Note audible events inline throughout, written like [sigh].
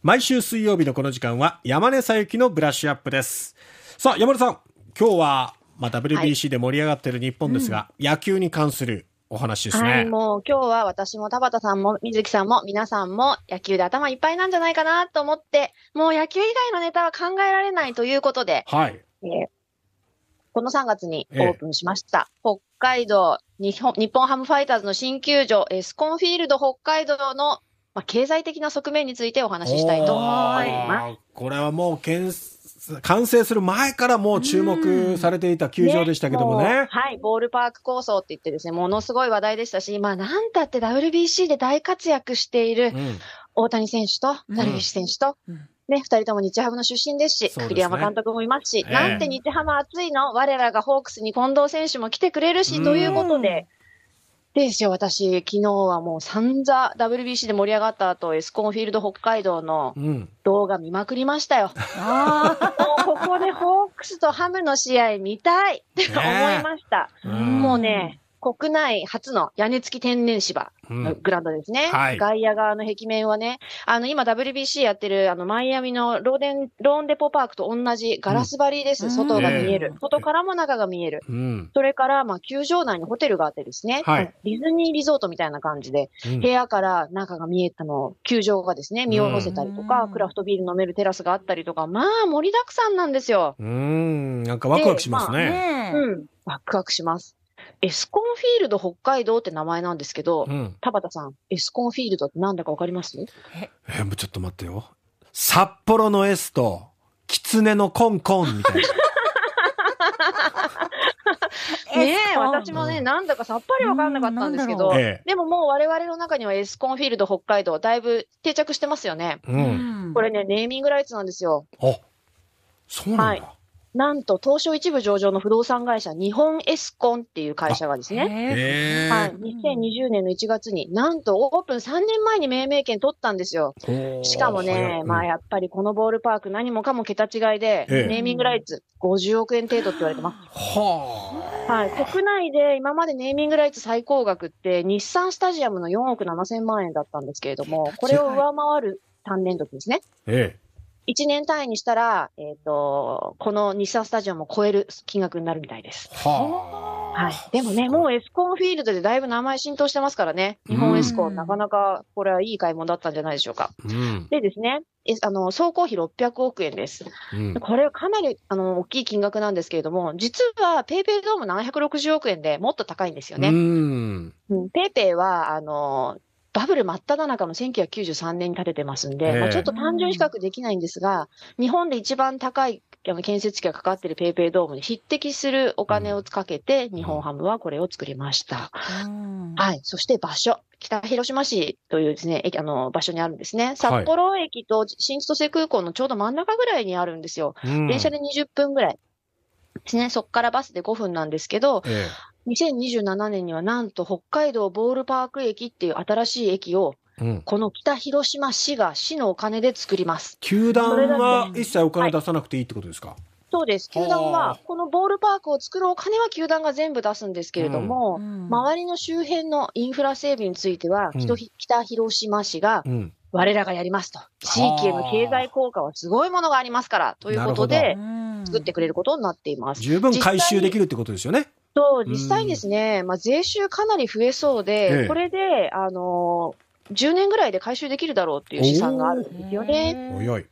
毎週水曜日のこの時間は山根さゆきのブラッシュアップです。さあ、山根さん、今日は、まあ、WBC で盛り上がっている日本ですが、野球に関するお話ですね。はい、もう今日は私も田畑さんも水木さんも皆さんも野球で頭いっぱいなんじゃないかなと思って、もう野球以外のネタは考えられないということで、はい。えーこの3月にオープンしました。北海道日本日本ハムファイターズの新球場、エスコンフィールド北海道の、まあ、経済的な側面についてお話ししたいと思います。これはもうけん、完成する前からもう注目されていた球場でしたけどももう。ね。はい、ボールパーク構想って言ってですね、ものすごい話題でしたし、まあなんたって WBC で大活躍しているうん。大谷選手とうん。ダルビッシュ選手と、うん。ね、二人とも日ハムの出身ですし、栗山監督もいますし、ええ。なんて日ハム熱いの？我らがホークスに近藤選手も来てくれるし、うん。ということで、ですよ、私、昨日はもう散々 WBC で盛り上がった後、エスコンフィールド北海道のうん。動画見まくりましたよ。あもうここでホークスとハムの試合見たいって思いました。うんもうね、国内初の屋根付き天然芝うんのグラウンドですね。はい外野側の壁面はね、あの、今 WBC やってる、あの、マイアミのローデン、ローンデポパークと同じガラス張りです。うん外が見ええる。外からも中が見える。うん。それから、まあ、球場内にホテルがあってですね、はいディズニーリゾートみたいな感じで、うん部屋から中が見えたの、球場がですね、見下ろせたりとか、うんクラフトビール飲めるテラスがあったりとか、まあ、盛りだくさんなんですよ。うーん。なんかワクワクしますあ。ね。ねえ。うん。ワクワクします。エスコンフィールド北海道って名前なんですけど、うん。田畑さん、エスコンフィールドってなんだかわかります？えーもうちょっと待ってよ。札幌の S と、狐のコンコンみたいな。[laughs] ねえ、私もね、なんだかさっぱりわかんなかったんですけど。でももう我々の中にはエスコンフィールド北海道、だいぶ定着してますよね。う。うんんこれね、ネーミングライツなんですよ。あ、そうなんだ。なんと、東証一部上場の不動産会社、日本エスコンっていう会社がですね、はい、え。2020年の1月に、なんとオープン3年前に命名権取ったんですよ。しかもね、まあやっぱりこのボールパーク何もかも桁違いで、ええネーミングライツ50億円程度って言われてます。ははい。国内で今までネーミングライツ最高額って日産スタジアムの4億7千万円だったんですけれども、これを上回る単年度ですね。1年単位にしたら、えっ、と、この日産スタジアムを超える金額になるみたいです。え。はあ。はい。でもね、もうエスコンフィールドでだいぶ名前浸透してますからね。日本エスコン、うんなかなかこれはいい買い物だったんじゃないでしょうか。うん。でですね、えあの、総工費600億円です。うん。これかなり、あの、大きい金額なんですけれども、実はペイペイドーム760億円でもっと高いんですよね。うん。うん、ペイペイは、あの、バブル真っ只中の1993年に建ててますんで、ええまあ、ちょっと単純比較できないんですが、日本で一番高いあの建設費がかかっているペイペイドームに匹敵するお金をかけて、日本ハムはこれを作りました。うんはい。そして場所。北広島市というですね、駅あの、場所にあるんですね。札幌駅と新千歳空港のちょうど真ん中ぐらいにあるんですよ。うん電車で20分ぐらいですね。そこからバスで5分なんですけど、え2027年にはなんと北海道ボールパーク駅っていう新しい駅を、え。うん。この北広島市が市のお金で作ります。球団は一切お金出さなくていいってことですか？そうです。球団はこのボールパークを作るお金は球団が全部出すんですけれども、うん周りの周辺のインフラ整備については、うん北北広島市がうん。我らがやりますと。地域への経済効果はすごいものがありますから、ということなで作ってくれることになっています。十分回収できるってことですよね。そう、実際にですね、まあ、税収かなり増えそうで、ええこれで、あのー10年ぐらいで回収できるだろうっていう試算があるんですよね。おいおい。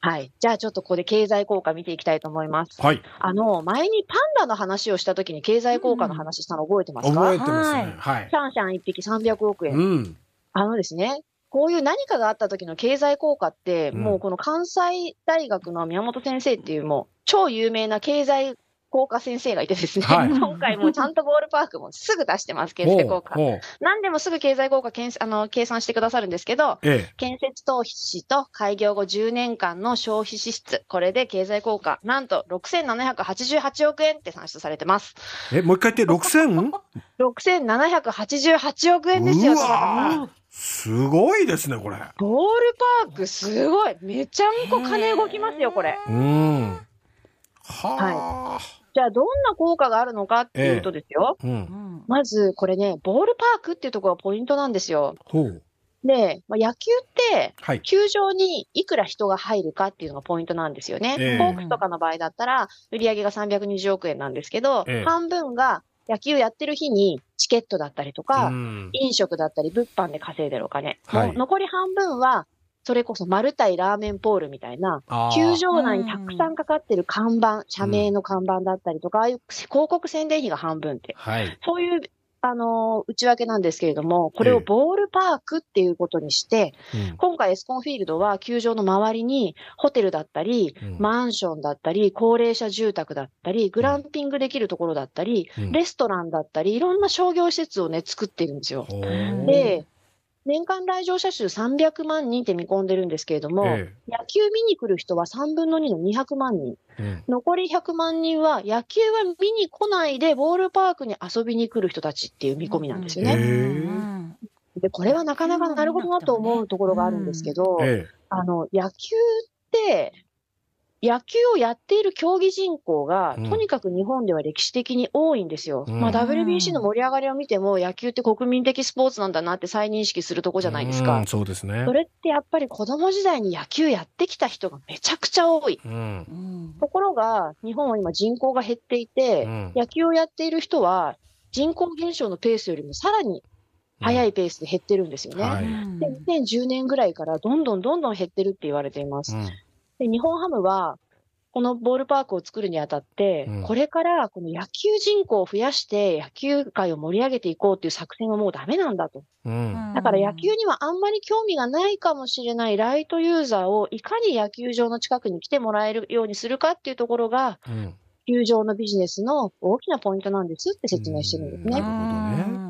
はい。じゃあちょっとここで経済効果見ていきたいと思います。はい。あの、前にパンダの話をした時に経済効果の話したの覚えてますか、覚えてますね。はいシ。ャンシャン1匹300億円。うん。あのですね、こういう何かがあった時の経済効果って、うんもうこの関西大学の宮本先生っていうもう超有名な経済効果先生がいてですね、はい今回もちゃんとボールパークもすぐ出してます、経済効果。何でもすぐ経済効果けんあの計算してくださるんですけど、え建設投資と開業後10年間の消費支出、これで経済効果、なんと6788億円って算出されてます。え。え、もう一回言って 6000? 6788 [laughs] 億円ですよ、すごいですね、これ。ボールパークすごい。めちゃんこ金動きますよ、これ。うん。はあ。じゃあ、どんな効果があるのかっていうとですよ。う。うんんまず、これね、ボールパークっていうところがポイントなんですよ。ほう。で、まあ、野球って、はい。球場にいくら人が入るかっていうのがポイントなんですよね。ええホークスとかの場合だったら、売り上げが320億円なんですけど、ええ半分が野球やってる日にチケットだったりとか、うん飲食だったり、物販で稼いでるお金。はい残り半分は、それこそマルタイラーメンポールみたいな、球場内にたくさんかかってる看板、社名の看板だったりとか、ああいう広告宣伝費が半分って。はい。そういう、あのー内訳なんですけれども、これをボールパークっていうことにして、うん。今回エスコンフィールドは球場の周りにホテルだったり、うん。マンションだったり、高齢者住宅だったり、グランピングできるところだったり、うん。レストランだったり、いろんな商業施設をね、作ってるんですよ。で、年間来場者数300万人って見込んでるんですけれども、え野球見に来る人は3分の2の200万人。えうん。残り100万人は野球は見に来ないでボールパークに遊びに来る人たちっていう見込みなんですよへね。え。で、これはなかなかなるほどなと思うところがあるんですけど、え。あの、野球って、野球をやっている競技人口が、うんとにかく日本では歴史的に多いんですよ。うんまあ WBC の盛り上がりを見ても、野球って国民的スポーツなんだなって再認識するとこえじゃないですかうん。そうですねそ。れってやっぱり子供時代に野球やってきた人がめちゃくちゃ多い。うん。ところが、日本は今人口が減っていて、うん野球をやっている人は人口減少のペースよりもさらに速いペースで減ってるんですよね。はいで2010年ぐらいからどんどんどんどん減ってるって言われています。うんで日本ハムは、このボールパークを作るにあたって、うんこれからこの野球人口を増やして野球界を盛り上げていこうっていう作戦はもうダメなんだと。うん。だから野球にはあんまり興味がないかもしれないライトユーザーをいかに野球場の近くに来てもらえるようにするかっていうところが、うん球場のビジネスの大きなポイントなんですって説明してるんですね。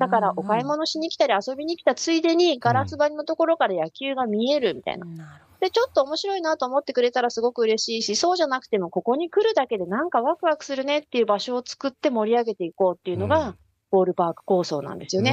だからお買い物しに来たり遊びに来たついでにガラス張りのところから野球が見えるみたいな。なるで、ちょっと面白いなと思ってくれたらすごく嬉しいし、そうじゃなくてもここに来るだけでなんかワクワクするねっていう場所を作って盛り上げていこうっていうのうん。が、ボールパーク構想なんですよね。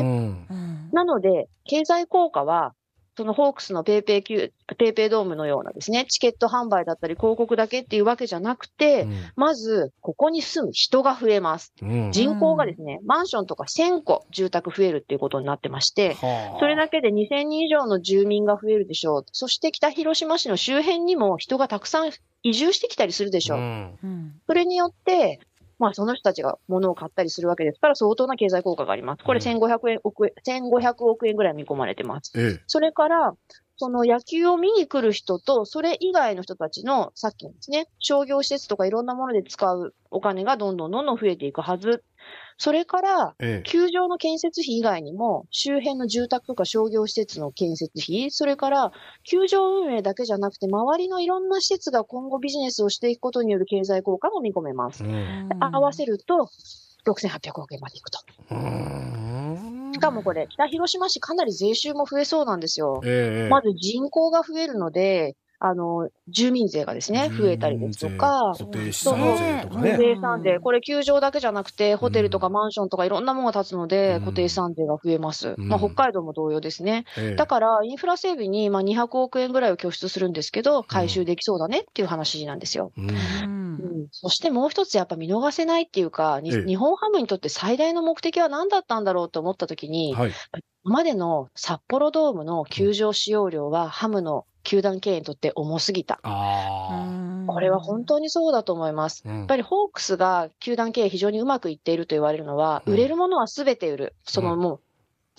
うん。なので、経済効果は、そのホークスのペイペイ球、ペイペイドームのようなですね、チケット販売だったり広告だけっていうわけじゃなくて、まず、ここに住む人が増えます。うん人口がですね、マンションとか1000個住宅増えるっていうことになってまして、はあそれだけで2000人以上の住民が増えるでしょう。そして北広島市の周辺にも人がたくさん移住してきたりするでしょう。うんうんそれによって、まあその人たちが物を買ったりするわけですから相当な経済効果があります。これうん1500円億円、1500億円ぐらい見込まれてます。ええそれから、その野球を見に来る人と、それ以外の人たちの、さっきのですね、商業施設とかいろんなもので使うお金がどんどんどんどん増えていくはず。それから、ええ球場の建設費以外にも、周辺の住宅とか商業施設の建設費、それから、球場運営だけじゃなくて、周りのいろんな施設が今後ビジネスをしていくことによる経済効果も見込めます。うん合わせると、6800億円までいくと。うんしかもこれ、北広島市かなり税収も増えそうなんですよ。ええまず人口が増えるので、あの、住民税がですね、増えたりですとか、固定資産税とかね。税産税、これ球場だけじゃなくて、ホテルとかマンションとかいろんなものが建つので、うん。固定資産税が増えます。うん。まあ、北海道も同様ですね。ええ。だから、インフラ整備に、まあ、200億円ぐらいを拠出するんですけど、回収できそうだねっていう話なんですよ。そしてもう一つやっぱ見逃せないっていうか、にええ。日本ハムにとって最大の目的は何だったんだろうと思ったときに、はい。今までの札幌ドームの球場使用量は、ハムの球団経営にとって重すぎた。あこれは本当にそうだと思います。あ。うんやっぱりホークスが球団経営非常にうまくいっていると言われるのは、うん売れるものはすべて売る。そのも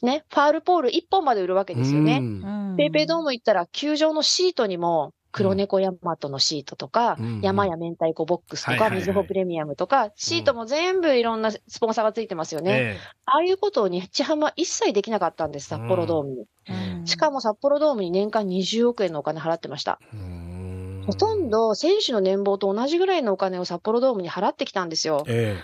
う、ね、ファールポール1本まで売るわけですよね。うんペイペイドーム行ったら、球場のシートにも、黒猫ヤマトのシートとか、うん山や明太子ボックスとか、みずほプレミアムとか、シートも全部いろんなスポンサーがついてますよね。えああいうことを日ハムは一切できなかったんです、札幌ドームに。うんしかも札幌ドームに年間20億円のお金払ってました。えうんほとんど選手の年俸と同じぐらいのお金を札幌ドームに払ってきたんですよ。え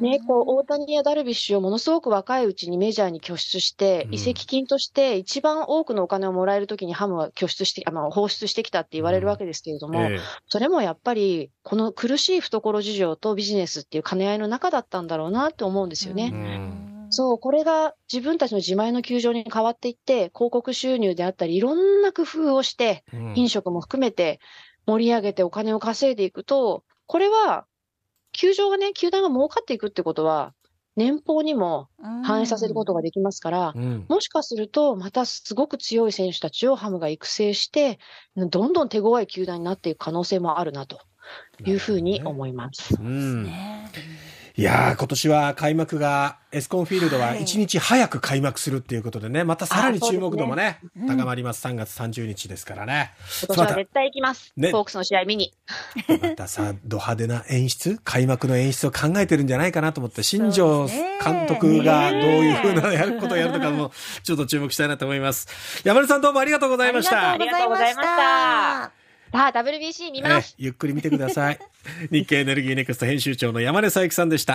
ね、こう、大谷やダルビッシュをものすごく若いうちにメジャーに拠出して、うん。移籍金として一番多くのお金をもらえるときにハムは拠出して、あの、放出してきたって言われるわけですけれども、ええ。それもやっぱり、この苦しい懐事情とビジネスっていう兼ね合いの中だったんだろうなって思うんですよね。ん。そう、これが自分たちの自前の球場に変わっていって、広告収入であったり、いろんな工夫をして、うん。飲食も含めて盛り上げてお金を稼いでいくと、これは、球場がね、球団が儲かっていくってことは、年俸にも反映させることができますから、うん。もしかすると、またすごく強い選手たちをハムが育成して、どんどん手強い球団になっていく可能性もあるなというふうに思います。うん。ねいやー、今年は開幕が、エスコンフィールドははい1日早く開幕するっていうことでね、またさらに注目度もね、そうですね高まります。3月30日ですからね。今年は絶対行きます。ねホークスの試合見に。またさ、ド派手な演出、開幕の演出を考えてるんじゃないかなと思って、新庄監督がどういうふうなやることをやるのかも、ちょっと注目したいなと思います。山根さんどうもありがとうございました。ありがとうございました。さあ、WBC 見ます。えゆっくり見てください。[laughs] 日経エネルギーネクスト編集長の山根佐伯さんでした。